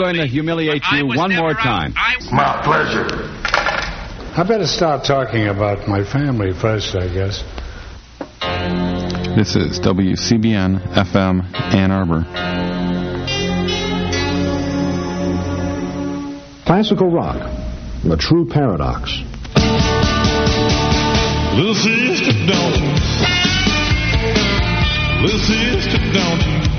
I'm going to humiliate you one more time. My pleasure. I better start talking about my family first, I guess. This is WCBN FM Ann Arbor. Classical rock, the true paradox. Little sister, don't you? Little sister, don't you?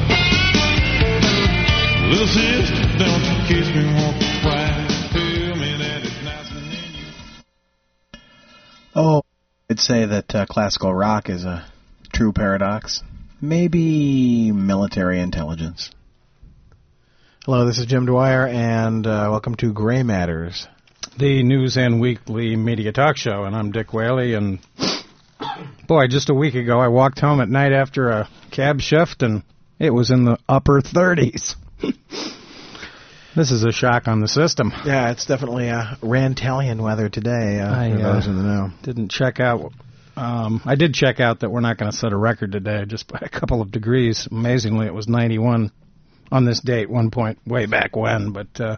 Little sister, don't you kiss me, won't you cry? Tell me that it's nice and in you. Oh, I'd say that uh, classical rock is a true paradox. Maybe military intelligence. Hello, this is Jim Dwyer, and uh, welcome to Gray Matters. the news and weekly media talk show, and I'm Dick Whaley. And boy, just a week ago, I walked home at night after a cab shift, and it was in the upper 30s. this is a shock on the system. Yeah, it's definitely a Rantalian weather today. Uh, I, for uh, in the know. Didn't check out. Um, I did check out that we're not going to set a record today, just by a couple of degrees. Amazingly, it was 91 on this date, one point way back when, but uh,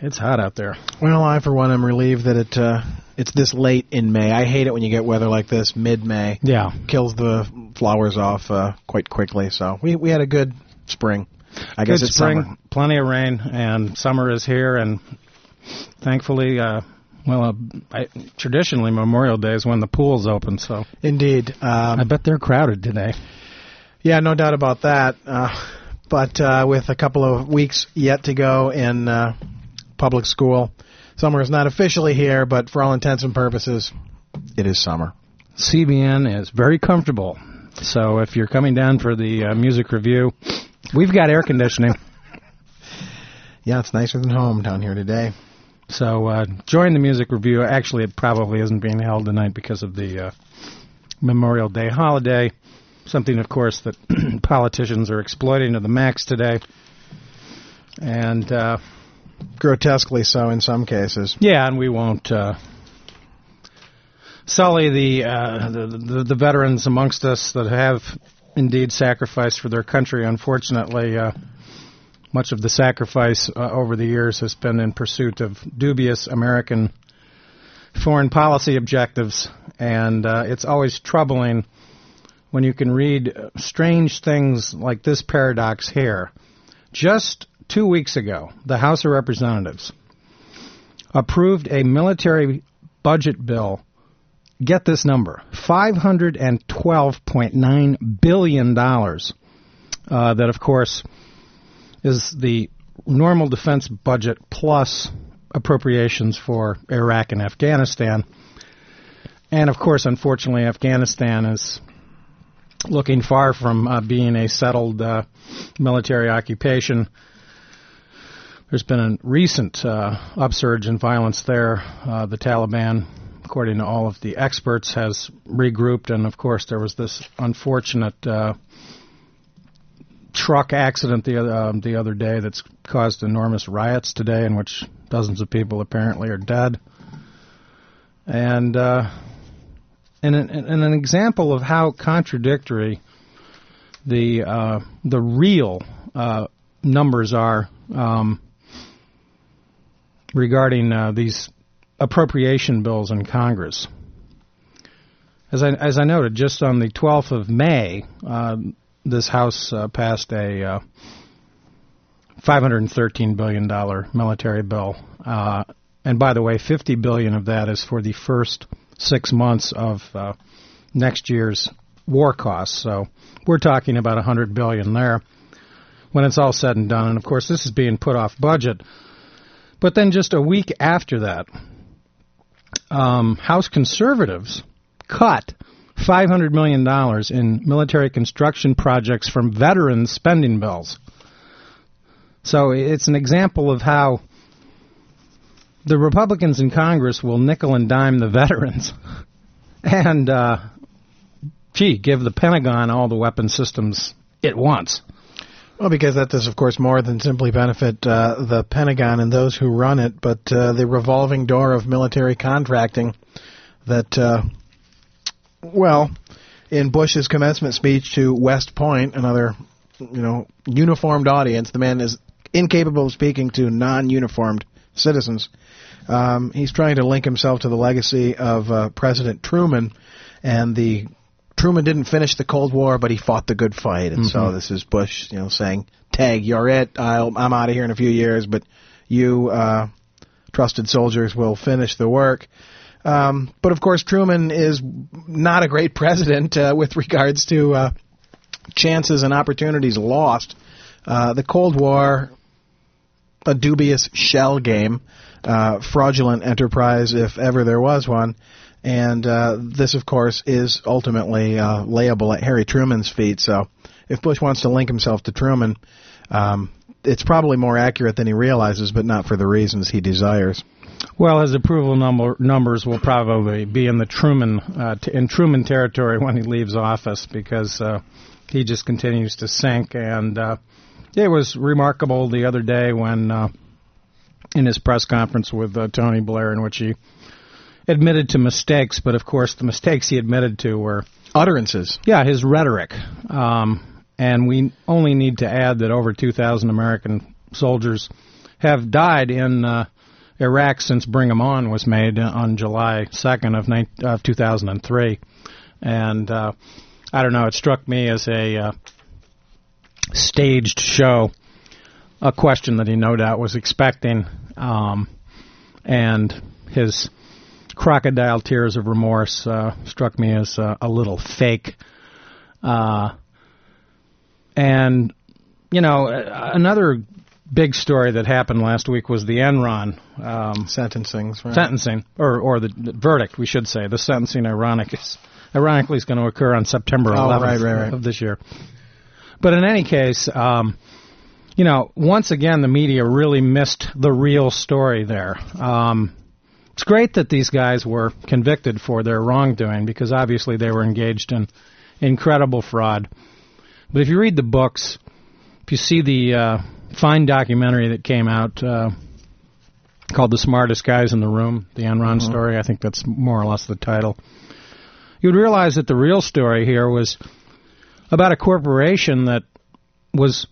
it's hot out there. Well, I for one am relieved that it uh, it's this late in May. I hate it when you get weather like this mid-May. Yeah. kills the flowers off uh, quite quickly. So we we had a good spring. I guess Good it's spring, summer. plenty of rain, and summer is here. And thankfully, uh, well, uh, I, traditionally Memorial Day is when the pools open. So Indeed. Um, I bet they're crowded today. Yeah, no doubt about that. Uh, but uh, with a couple of weeks yet to go in uh, public school, summer is not officially here, but for all intents and purposes, it is summer. CBN is very comfortable. So if you're coming down for the uh, music review, we've got air conditioning. Yeah, it's nicer than home down here today. So uh, join the music review. Actually, it probably isn't being held tonight because of the uh, Memorial Day holiday. Something, of course, that politicians are exploiting to the max today. And uh, Grotesquely so in some cases. yeah, and we won't uh, sully the, uh, the, the the veterans amongst us that have indeed sacrificed for their country. Unfortunately, uh, much of the sacrifice uh, over the years has been in pursuit of dubious American foreign policy objectives, and uh, it's always troubling when you can read uh, strange things like this paradox here. Just two weeks ago, the House of Representatives approved a military budget bill. Get this number: five hundred and twelve point nine billion dollars. Uh, that, of course, is the normal defense budget plus appropriations for Iraq and Afghanistan. And of course, unfortunately, Afghanistan is looking far from uh, being a settled uh, military occupation. There's been a recent uh, upsurge in violence there. Uh, the Taliban, according to all of the experts, has regrouped, and of course, there was this unfortunate uh, truck accident the other um, the other day that's caused enormous riots today, in which dozens of people apparently are dead. And uh, an, an example of how contradictory the uh, the real uh, numbers are um, regarding uh, these appropriation bills in Congress. As I as I noted, just on the 12th of May, uh, this House uh, passed a uh, 513 billion dollar military bill, uh, and by the way, 50 billion of that is for the first six months of uh, next year's war costs. So we're talking about 100 billion there when it's all said and done. And of course, this is being put off budget. But then just a week after that, um, House conservatives cut $500 million in military construction projects from veterans' spending bills. So it's an example of how the Republicans in Congress will nickel and dime the veterans and, uh, gee, give the Pentagon all the weapon systems it wants. Well, because that does, of course, more than simply benefit uh, the Pentagon and those who run it, but uh, the revolving door of military contracting that, uh, well, in Bush's commencement speech to West Point, another, you know, uniformed audience, the man is incapable of speaking to non-uniformed citizens. Um, he's trying to link himself to the legacy of uh, President Truman, and the Truman didn't finish the Cold War, but he fought the good fight, and so Mhm. this is Bush, you know, saying, "Tag, you're it. I'll, I'm out of here in a few years, but you, uh, trusted soldiers, will finish the work." Um, but of course, Truman is not a great president uh, with regards to uh, chances and opportunities lost. Uh, the Cold War, a dubious shell game, uh, fraudulent enterprise if ever there was one. And uh, this, of course, is ultimately uh, layable at Harry Truman's feet. So if Bush wants to link himself to Truman, um, it's probably more accurate than he realizes, but not for the reasons he desires. Well, his approval number numbers will probably be in the Truman uh, t- in Truman territory when he leaves office because uh, he just continues to sink. And uh, it was remarkable the other day when uh, in his press conference with uh, Tony Blair, in which he admitted to mistakes, but of course the mistakes he admitted to were utterances. Yeah, his rhetoric. Um, and we only need to add that over 2,000 American soldiers have died in uh, Iraq since Bring 'em On was made on July 2nd of, nine, of 2003. And uh, I don't know, it struck me as a uh, staged show, a question that he no doubt was expecting, um, and his crocodile tears of remorse uh, struck me as uh, a little fake. Uh, and you know, another big story that happened last week was the Enron um, sentencing, right? sentencing, or or the, the verdict, we should say. The sentencing, ironic, is, ironically, is going to occur on September Oh, 11th right, right, of this year. But in any case, um, you know, once again, the media really missed the real story there. Um, it's great that these guys were convicted for their wrongdoing because obviously they were engaged in incredible fraud. But if you read the books, if you see the uh, fine documentary that came out uh, called "The Smartest Guys in the Room," the Enron Mhm. story, I think that's more or less the title. You would realize that the real story here was about a corporation that was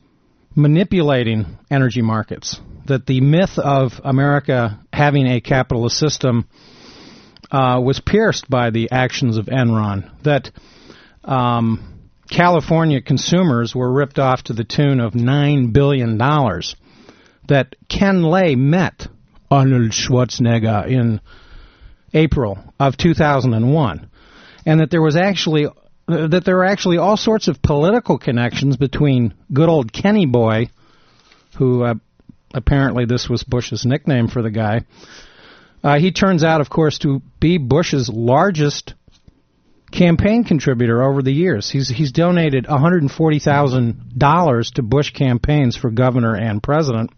manipulating energy markets. That the myth of America having a capitalist system uh, was pierced by the actions of Enron. That um, California consumers were ripped off to the tune of nine billion dollars. That Ken Lay met Arnold Schwarzenegger in April of 2001, and that there was actually uh, that there were actually all sorts of political connections between good old Kenny Boy, who uh, apparently this was Bush's nickname for the guy. Uh, he turns out, of course, to be Bush's largest campaign contributor over the years. He's he's donated one hundred and forty thousand dollars to Bush campaigns for governor and president.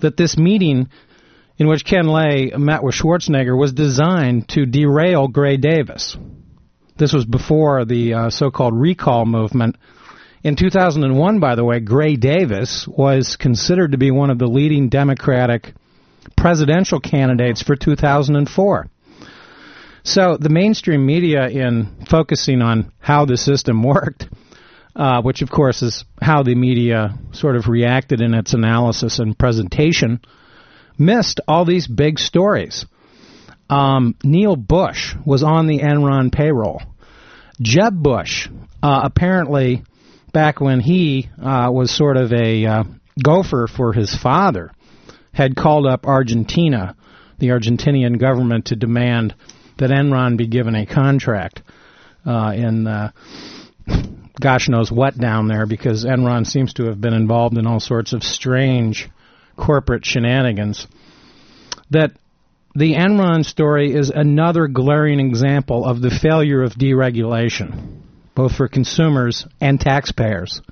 That this meeting in which Ken Lay met with Schwarzenegger was designed to derail Gray Davis. This was before the uh, so-called recall movement. In 2001, by the way, Gray Davis was considered to be one of the leading Democratic presidential candidates for 2004. So the mainstream media, in focusing on how the system worked, uh, which of course is how the media sort of reacted in its analysis and presentation, missed all these big stories. Um, Neil Bush was on the Enron payroll. Jeb Bush, uh, apparently, back when he uh, was sort of a uh, gopher for his father, had called up Argentina, the Argentinian government, to demand that Enron be given a contract uh, in uh, gosh knows what down there because Enron seems to have been involved in all sorts of strange corporate shenanigans. That the Enron story is another glaring example of the failure of deregulation, both for consumers and taxpayers.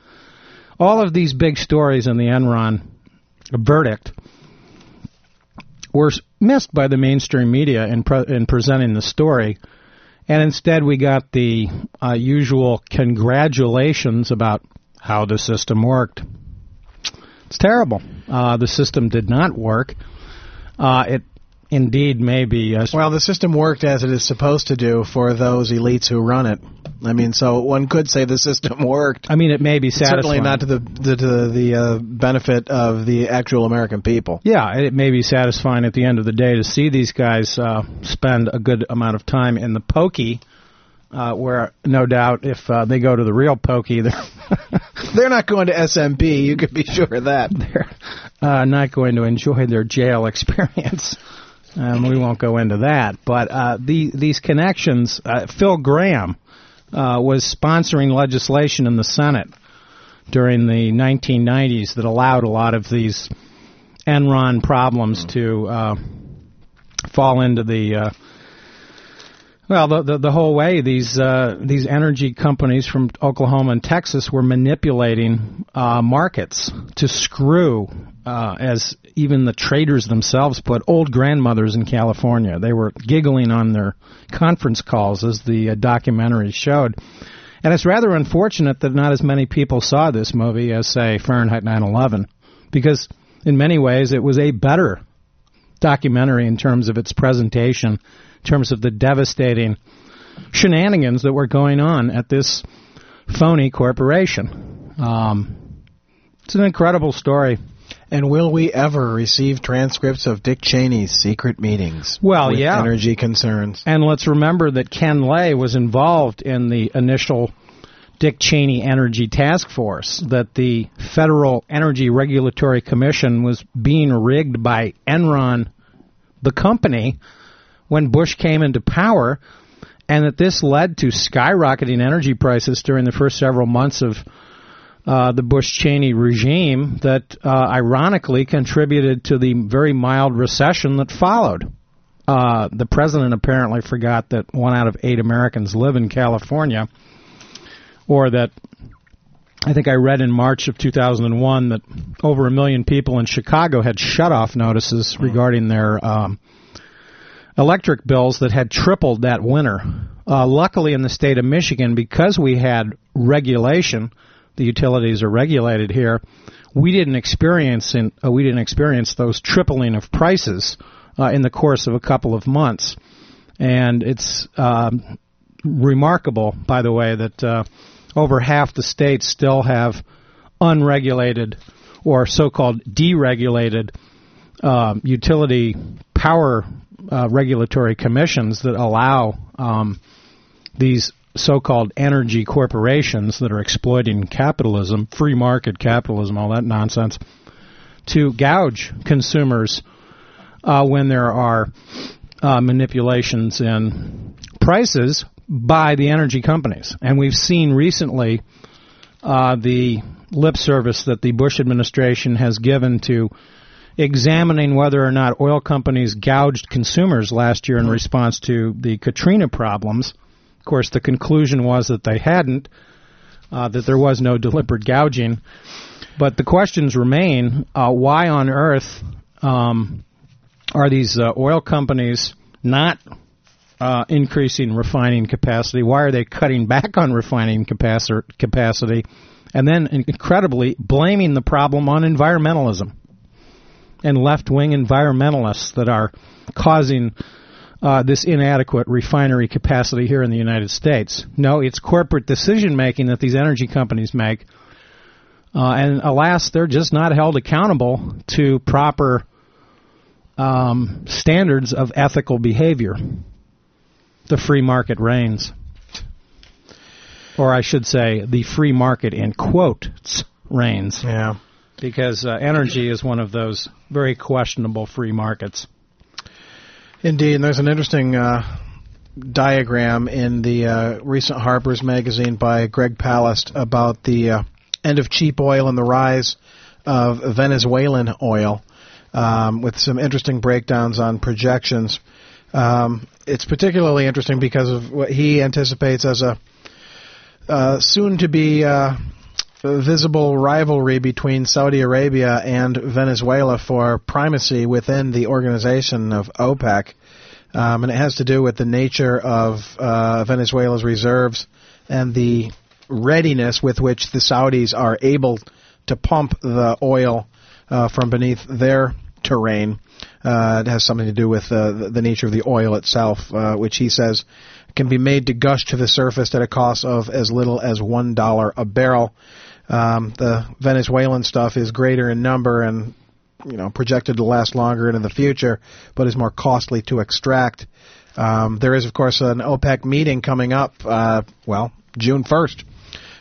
All of these big stories in the Enron verdict were missed by the mainstream media in, pre- in presenting the story, and instead we got the uh, usual congratulations about how the system worked. It's terrible. Uh, the system did not work. Uh, it indeed may be. Well, the system worked as it is supposed to do for those elites who run it. I mean, so one could say the system worked. I mean, it may be satisfying. Certainly not to the to, to the uh, benefit of the actual American people. Yeah, it may be satisfying at the end of the day to see these guys uh, spend a good amount of time in the pokey, uh, where no doubt if uh, they go to the real pokey, they're They're not going to SMP. You could be sure of that. they're uh, not going to enjoy their jail experience. Um, we won't go into that, but uh, the, these connections. Uh, Phil Graham uh, was sponsoring legislation in the Senate during the 1990s that allowed a lot of these Enron problems to uh, fall into the uh, well, the, the the whole way. These uh, these energy companies from Oklahoma and Texas were manipulating uh, markets to screw, uh, as even the traders themselves put, old grandmothers in California. They were giggling on their conference calls, as the uh, documentary showed. And it's rather unfortunate that not as many people saw this movie as, say, Fahrenheit 9/11, because in many ways it was a better documentary in terms of its presentation, in terms of the devastating shenanigans that were going on at this phony corporation. Um, it's an incredible story. And will we ever receive transcripts of Dick Cheney's secret meetings? Well, with yeah. Energy concerns. And let's remember that Ken Lay was involved in the initial Dick Cheney Energy Task Force, that the Federal Energy Regulatory Commission was being rigged by Enron, the company, when Bush came into power, and that this led to skyrocketing energy prices during the first several months of uh, the Bush Cheney regime that uh, ironically contributed to the very mild recession that followed. Uh, the president apparently forgot that one out of eight Americans live in California, or that I think I read in March of 2001 that over a million people in Chicago had shut-off notices regarding their um, electric bills that had tripled that winter. Uh, luckily, in the state of Michigan, because we had regulation, the utilities are regulated here. We didn't experience in, uh, we didn't experience those tripling of prices uh, in the course of a couple of months, and it's um, remarkable, by the way, that uh, over half the states still have unregulated or so-called deregulated um, utility power uh, regulatory commissions that allow um, these so-called energy corporations that are exploiting capitalism, free market capitalism, all that nonsense, to gouge consumers uh, when there are uh, manipulations in prices by the energy companies. And we've seen recently uh, the lip service that the Bush administration has given to examining whether or not oil companies gouged consumers last year in response to the Katrina problems. Course, the conclusion was that they hadn't, uh, that there was no deliberate gouging. But the questions remain uh, why on earth um, are these uh, oil companies not uh, increasing refining capacity? Why are they cutting back on refining capaci- capacity? And then, incredibly, blaming the problem on environmentalism and left wing environmentalists that are causing uh, this inadequate refinery capacity here in the United States. No, it's corporate decision making that these energy companies make. Uh, and alas, they're just not held accountable to proper um, standards of ethical behavior. The free market reigns. Or I should say, the free market in quotes reigns. Yeah. Because uh, energy is one of those very questionable free markets. Indeed, and there's an interesting uh, diagram in the uh, recent Harper's magazine by Greg Palast about the uh, end of cheap oil and the rise of Venezuelan oil, um, with some interesting breakdowns on projections. Um, it's particularly interesting because of what he anticipates as a uh, soon to be uh, visible rivalry between Saudi Arabia and Venezuela for primacy within the organization of OPEC. Um, and it has to do with the nature of uh, Venezuela's reserves and the readiness with which the Saudis are able to pump the oil uh, from beneath their terrain. Uh, it has something to do with uh, the, nature of the oil itself, uh, which he says can be made to gush to the surface at a cost of as little as one dollar a barrel. Um, the Venezuelan stuff is greater in number and you know projected to last longer into the future, but is more costly to extract. Um, there is, of course, an OPEC meeting coming up. Uh, well, June first,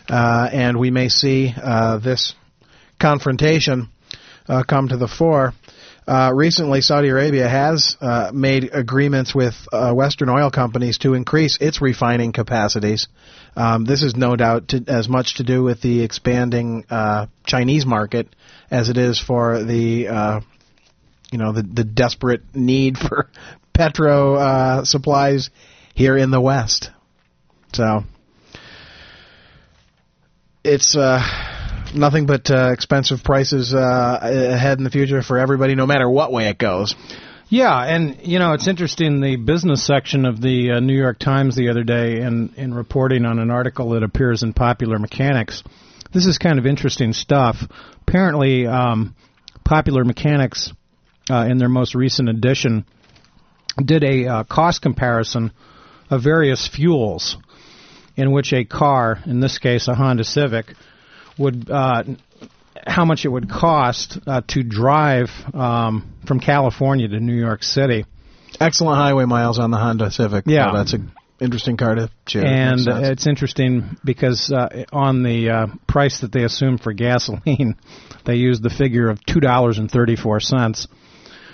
uh, and we may see uh, this confrontation uh, come to the fore. Uh, recently, Saudi Arabia has uh, made agreements with uh, Western oil companies to increase its refining capacities. Um, this is no doubt to, as much to do with the expanding uh, Chinese market as it is for the, uh, you know, the, the desperate need for petro uh, supplies here in the West. So it's uh, nothing but uh, expensive prices uh, ahead in the future for everybody, no matter what way it goes. Yeah, and you know it's interesting. The business section of the uh, New York Times the other day, in in reporting on an article that appears in Popular Mechanics, this is kind of interesting stuff. Apparently, um, Popular Mechanics, uh, in their most recent edition, did a uh, cost comparison of various fuels in which a car, in this case a Honda Civic, would uh, how much it would cost uh, to drive um, from California to New York City. Excellent highway miles on the Honda Civic. Yeah. So that's an interesting car to choose. and it's interesting because uh, on the uh, price that they assume for gasoline, they use the figure of two dollars and thirty-four cents,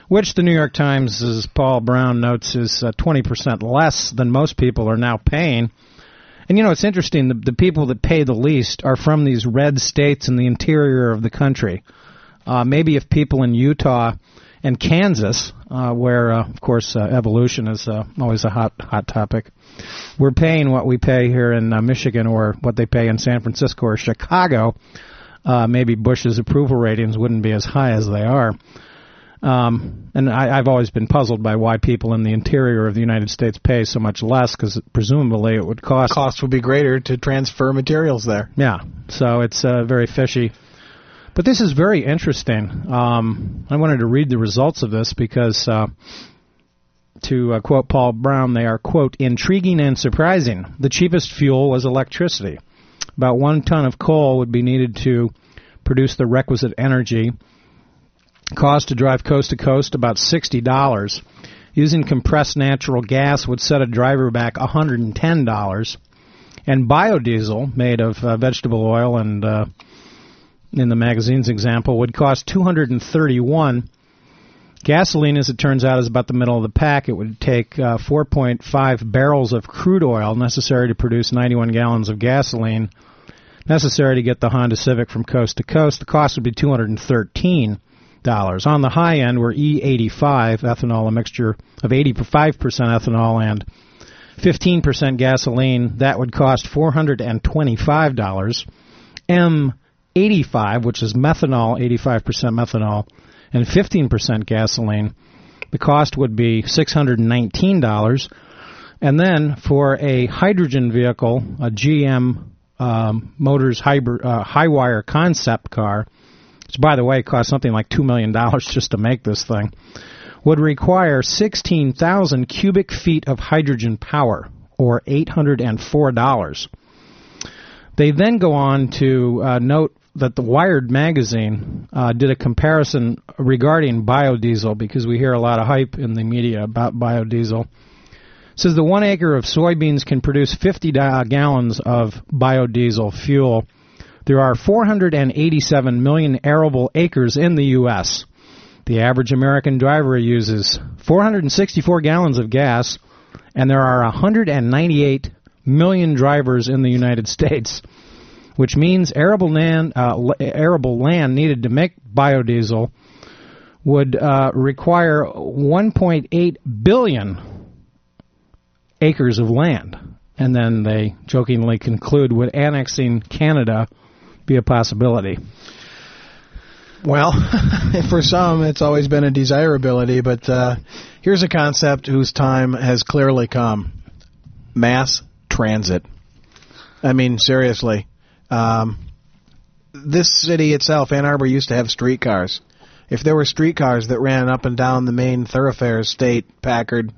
which the New York Times, as Paul Brown notes, is uh, twenty percent less than most people are now paying. And you know, it's interesting. The, the people that pay the least are from these red states in the interior of the country. Uh, maybe if people in Utah and Kansas, uh, where uh, of course uh, evolution is uh, always a hot hot topic, we're paying what we pay here in uh, Michigan or what they pay in San Francisco or Chicago. Uh, maybe Bush's approval ratings wouldn't be as high as they are. Um, and I, I've always been puzzled by why people in the interior of the United States pay so much less, because presumably it would cost cost would be greater to transfer materials there. yeah, so it's uh, very fishy. But this is very interesting. Um, I wanted to read the results of this because, uh, to uh, quote Paul Brown, they are, quote, intriguing and surprising. The cheapest fuel was electricity. About one ton of coal would be needed to produce the requisite energy. Cost to drive coast to coast about $60. Using compressed natural gas would set a driver back $110 and biodiesel made of uh, vegetable oil and uh, in the magazine's example would cost 231 gasoline as it turns out is about the middle of the pack. It would take uh, 4.5 barrels of crude oil necessary to produce 91 gallons of gasoline necessary to get the Honda Civic from coast to coast. The cost would be 213 dollars on the high end were E85 ethanol a mixture of 85% ethanol and 15% gasoline, that would cost $425. M85, which is methanol, 85% methanol, and 15% gasoline, the cost would be $619. And then for a hydrogen vehicle, a GM um, Motors hybrid, uh, Hy-wire concept car, which by the way cost something like $2 million just to make this thing, would require 16,000 cubic feet of hydrogen power, or $804. They then go on to uh, note that the Wired magazine uh, did a comparison regarding biodiesel because we hear a lot of hype in the media about biodiesel. It says the one acre of soybeans can produce 50 gallons of biodiesel fuel. There are 487 million arable acres in the U.S. The average American driver uses 464 gallons of gas, and there are 198 million drivers in the United States, which means arable land, uh, arable land needed to make biodiesel would uh, require 1.8 billion acres of land. And then they jokingly conclude, with annexing Canada be a possibility? Well, for some, it's always been a desirability, but uh, here's a concept whose time has clearly come mass transit. I mean, seriously. Um, this city itself, Ann Arbor, used to have streetcars. If there were streetcars that ran up and down the main thoroughfares, State, Packard,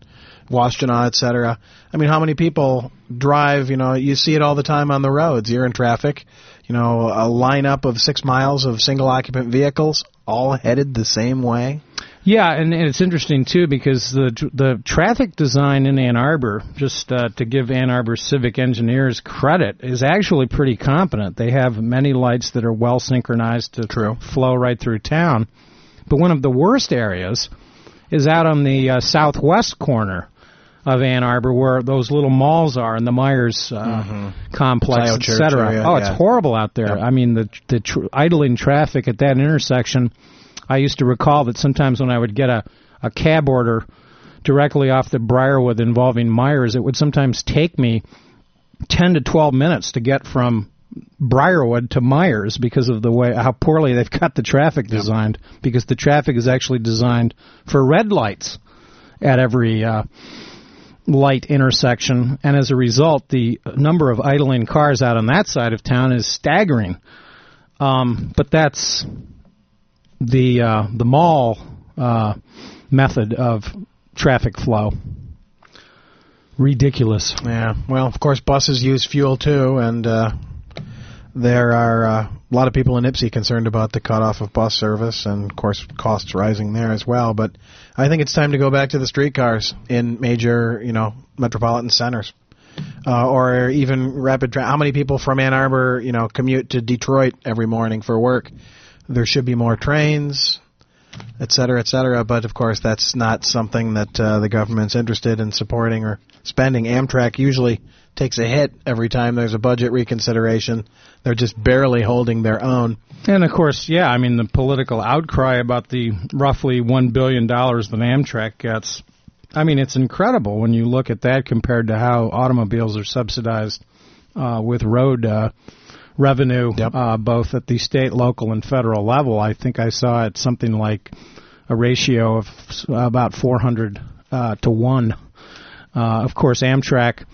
Washtenaw, etc. I mean, how many people drive? You know, you see it all the time on the roads. You're in traffic. You know, a lineup of six miles of single occupant vehicles, all headed the same way. Yeah, and, and it's interesting too because the the traffic design in Ann Arbor, just uh, to give Ann Arbor civic engineers credit, is actually pretty competent. They have many lights that are well synchronized to True. flow right through town. But one of the worst areas is out on the uh, southwest corner of Ann Arbor, where those little malls are, and the Meijer's uh, complex, Clio Church etc. Oh, yeah. it's horrible out there. I mean, the the tr- idling traffic at that intersection. I used to recall that sometimes when I would get a a cab order directly off the Briarwood involving Meijer's, it would sometimes take me ten to twelve minutes to get from Briarwood to Meijer's because of the way how poorly they've got the traffic designed. Because the traffic is actually designed for red lights at every uh, light intersection, and as a result, the number of idling cars out on that side of town is staggering. Um, but that's the uh, the mall uh, method of traffic flow. Ridiculous. Yeah. Well, of course, buses use fuel too, and uh, there are uh, a lot of people in Ypsi concerned about the cutoff of bus service, and of course, costs rising there as well. But I think it's time to go back to the streetcars in major, you know, metropolitan centers. Uh, or even rapid how many people from Ann Arbor, you know, commute to Detroit every morning for work? There should be more trains, et cetera, et cetera. But of course, that's not something that uh, the government's interested in supporting or spending. Amtrak usually takes a hit every time there's a budget reconsideration. They're just barely holding their own. And of course, yeah, I mean the political outcry about the roughly one billion dollars that Amtrak gets. I mean, it's incredible when you look at that compared to how automobiles are subsidized uh, with road uh, revenue, Yep. uh, both at the state, local, and federal level. I think I saw it something like a ratio of about 400 uh, to one. Uh, of course, Amtrak.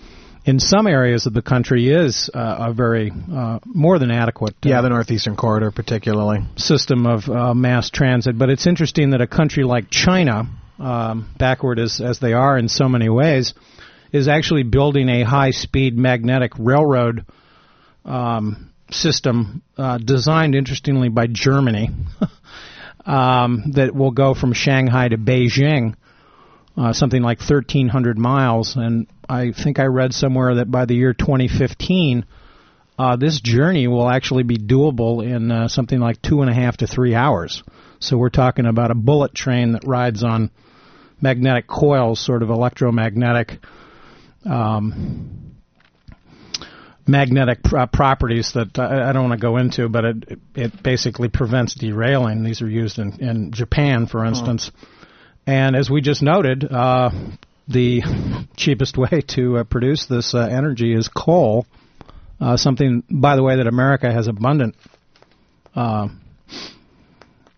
In some areas of the country, is uh, a very uh, more than adequate. uh, Yeah, the Northeastern Corridor particularly. system of uh, mass transit. But it's interesting that a country like China, um, backward as, as they are in so many ways, is actually building a high speed magnetic railroad um, system uh, designed, interestingly, by Germany um, that will go from Shanghai to Beijing. Uh, something like 1,300 miles, and I think I read somewhere that by the year 2015, uh, this journey will actually be doable in uh, something like two and a half to three hours. So we're talking about a bullet train that rides on magnetic coils, sort of electromagnetic um, magnetic pro- properties that I, I don't want to go into, but it it basically prevents derailing. These are used in, in Japan, for instance. And as we just noted, uh, the cheapest way to uh, produce this uh, energy is coal. Uh, something, by the way, that America has abundant uh,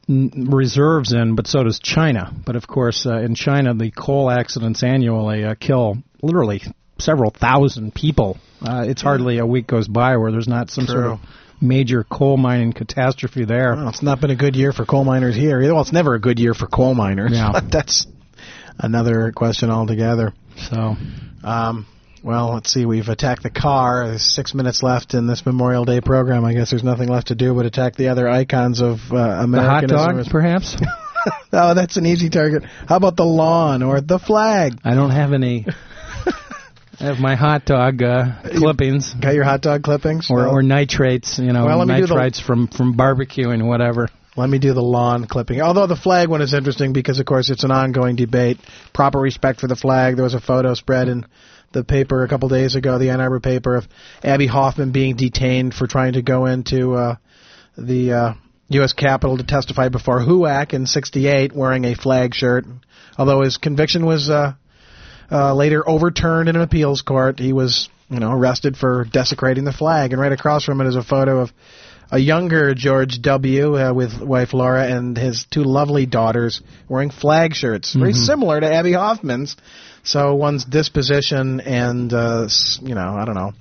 n- reserves in, but so does China. But of course, uh, in China, the coal accidents annually kill literally several thousand people. It's hardly a week goes by where there's not some sort of major coal mining catastrophe there. Well, it's not been a good year for coal miners here. Well, it's never a good year for coal miners. Yeah. But that's another question altogether. So, Um, well, let's see. We've attacked the car. There's six minutes left in this Memorial Day program. I guess there's nothing left to do but attack the other icons of uh, the hot dog, perhaps? oh, that's an easy target. How about the lawn or the flag? I don't have any. I have my hot dog uh, clippings. Got your hot dog clippings? Or, Well, or nitrates, you know, Well, do the- nitrites from from barbecuing, whatever. Let me do the lawn clipping. Although the flag one is interesting because, of course, it's an ongoing debate. Proper respect for the flag. There was a photo spread in the paper a couple days ago, the Ann Arbor paper, of Abbie Hoffman being detained for trying to go into uh, the uh, U.S. Capitol to testify before HUAC in '68 wearing a flag shirt. Although his conviction was uh, uh, later overturned in an appeals court, he was, you know, arrested for desecrating the flag. And right across from it is a photo of a younger George W. Uh, with wife Laura and his two lovely daughters wearing flag shirts, very similar to Abbie Hoffman's. So one's disposition and, uh, you know, I don't know.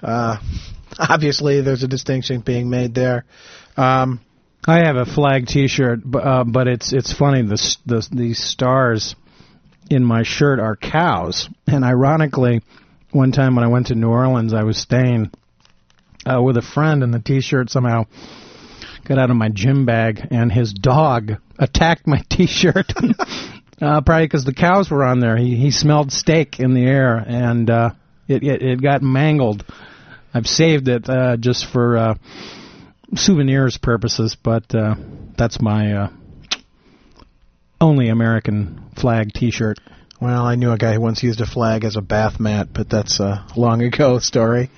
Uh, obviously, there's a distinction being made there. Um, I have a flag T-shirt, bu- uh, but it's it's funny the the these stars in my shirt are cows. And ironically, one time when I went to New Orleans, I was staying uh, with a friend, and the T-shirt somehow got out of my gym bag, and his dog attacked my T-shirt. uh, probably because the cows were on there. He he smelled steak in the air, and uh, it, it it got mangled. I've saved it uh, just for uh, souvenirs purposes, but uh, that's my uh, only American flag T-shirt. Well, I knew a guy who once used a flag as a bath mat, but that's a long ago story.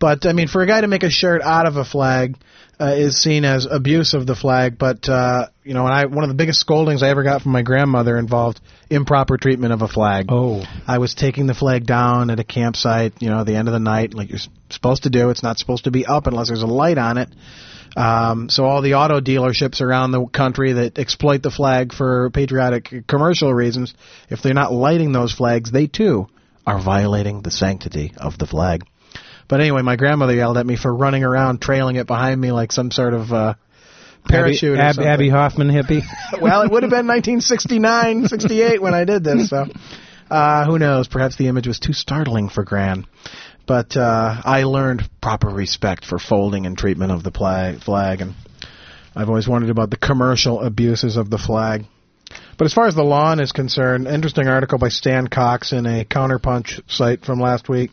But I mean, for a guy to make a shirt out of a flag uh, is seen as abuse of the flag. But uh, you know, and I one of the biggest scoldings I ever got from my grandmother involved improper treatment of a flag. Oh, I was taking the flag down at a campsite, you know, at the end of the night, like you're supposed to do. It's not supposed to be up unless there's a light on it. Um, so all the auto dealerships around the country that exploit the flag for patriotic commercial reasons, if they're not lighting those flags, they too are violating the sanctity of the flag. But anyway, my grandmother yelled at me for running around trailing it behind me like some sort of uh, parachute. Abbie, or Ab- something. Abbie Hoffman hippie. well, it would have been 1969, 68 when I did this. So, uh, who knows? Perhaps the image was too startling for Gran. But uh, I learned proper respect for folding and treatment of the pla- flag, and I've always wondered about the commercial abuses of the flag. But as far as the lawn is concerned, interesting article by Stan Cox in a Counterpunch site from last week.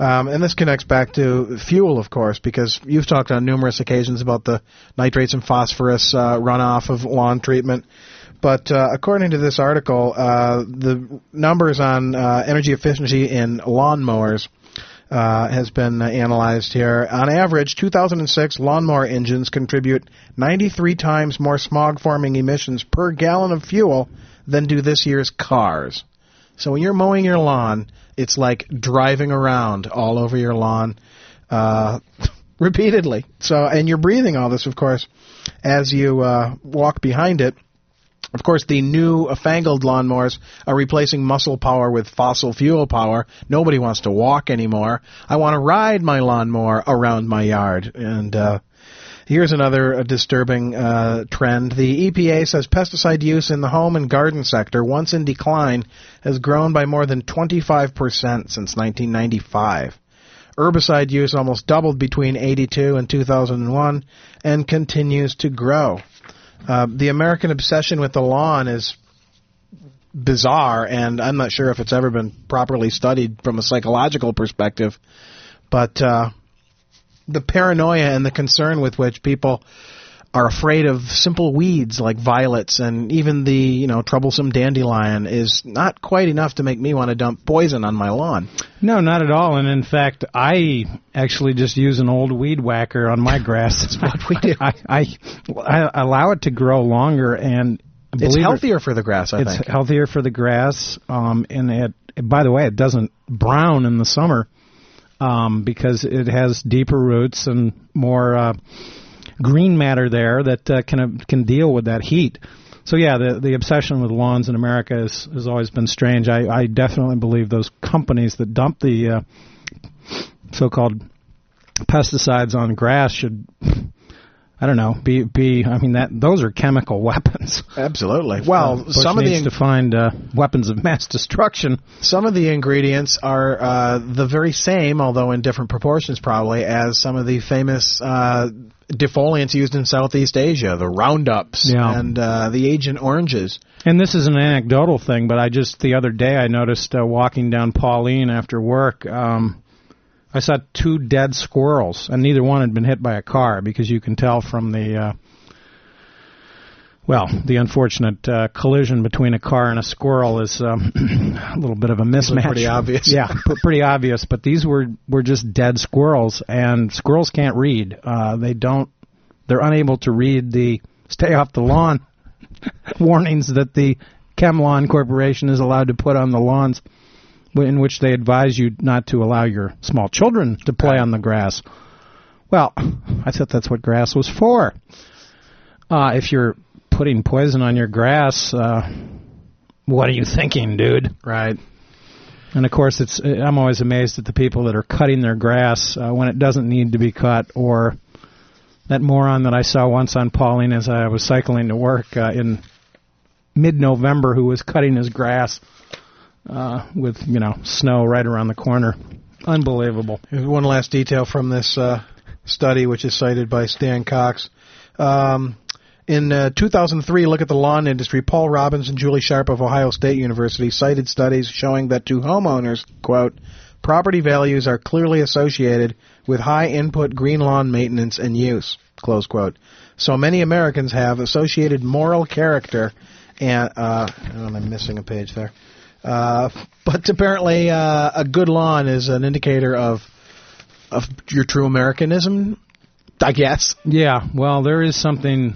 Um, and this connects back to fuel, of course, because you've talked on numerous occasions about the nitrates and phosphorus uh, runoff of lawn treatment. But uh, according to this article, uh, the numbers on uh, energy efficiency in lawnmowers uh, has been uh, analyzed here. On average, 2006 lawnmower engines contribute 93 times more smog-forming emissions per gallon of fuel than do this year's cars. So when you're mowing your lawn, it's like driving around all over your lawn uh, repeatedly. So and you're breathing all this, of course, as you uh, walk behind it. Of course, the new fangled lawnmowers are replacing muscle power with fossil fuel power. Nobody wants to walk anymore. I want to ride my lawnmower around my yard. And uh, here's another uh, disturbing uh, trend. The EPA says pesticide use in the home and garden sector, once in decline, has grown by more than 25% since 1995. Herbicide use almost doubled between 82 and 2001 and continues to grow. Uh, the American obsession with the lawn is bizarre, and I'm not sure if it's ever been properly studied from a psychological perspective. But uh, the paranoia and the concern with which people are afraid of simple weeds like violets and even the you know troublesome dandelion is not quite enough to make me want to dump poison on my lawn. No, not at all. And in fact, I actually just use an old weed whacker on my grass. That's what we do. I, I, I allow it to grow longer, and It's believe it- healthier for the grass, I think. it's think. healthier for the grass. Um, and it, by the way, it doesn't brown in the summer um, because it has deeper roots and more uh, green matter there that uh, can can deal with that heat. So yeah, the the obsession with lawns in America has has always been strange. I, I definitely believe those companies that dump the uh, so-called pesticides on grass should. I don't know. Be be. I mean that those are chemical weapons. Absolutely. Well, Bush some of the to find uh, weapons of mass destruction. Some of the ingredients are uh, the very same, although in different proportions probably, as some of the famous uh, defoliants used in Southeast Asia, the Roundups Yeah. and uh, the Agent Oranges. And this is an anecdotal thing, but I just the other day I noticed uh, walking down Pauline after work, um, I saw two dead squirrels, and neither one had been hit by a car because you can tell from the. Uh, well, the unfortunate uh, collision between a car and a squirrel is um, a little bit of a mismatch. pretty obvious. yeah, p- pretty obvious. But these were were just dead squirrels, and squirrels can't read. Uh, they don't. They're unable to read the "stay off the lawn" warnings that the ChemLawn Corporation is allowed to put on the lawns, in which they advise you not to allow your small children to play on the grass. Well, I thought that's what grass was for. Uh, if you're putting poison on your grass, uh, what are you thinking, dude? Right. And of course, it's I'm always amazed at the people that are cutting their grass uh, when it doesn't need to be cut, or that moron that I saw once on Pauline as I was cycling to work uh, in mid-November who was cutting his grass uh, with you know snow right around the corner. Unbelievable. One last detail from this uh, study, which is cited by Stan Cox. Um, in uh, 2003, look at the lawn industry. Paul Robbins and Julie Sharp of Ohio State University cited studies showing that to homeowners, quote, property values are clearly associated with high input green lawn maintenance and use, close quote. So many Americans have associated moral character and, uh, oh, I'm missing a page there. Uh, but apparently, uh, a good lawn is an indicator of of your true Americanism, I guess. Yeah, well, there is something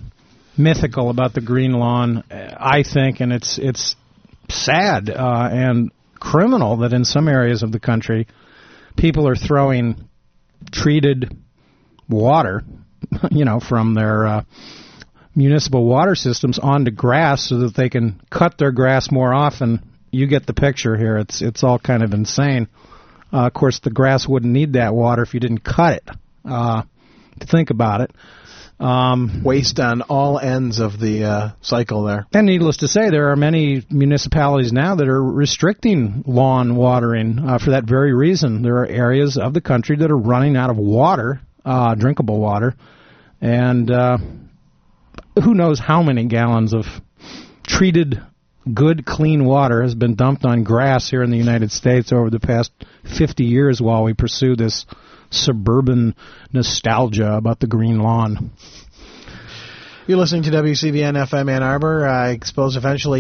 mythical about the green lawn, uh, I think, and it's it's sad uh, and criminal that in some areas of the country, people are throwing treated water, you know, from their uh, municipal water systems onto grass so that they can cut their grass more often. You get the picture here. It's it's all kind of insane. Uh, of course, the grass wouldn't need that water if you didn't cut it. Uh, to think about it. Um, Waste on all ends of the uh, cycle there. and needless to say, there are many municipalities now that are restricting lawn watering uh, for that very reason. There are areas of the country that are running out of water, uh, drinkable water, and uh, who knows how many gallons of treated, good, clean water has been dumped on grass here in the United States over the past 50 years while we pursue this suburban nostalgia about the green lawn. You're listening to WCBN FM Ann Arbor. I suppose eventually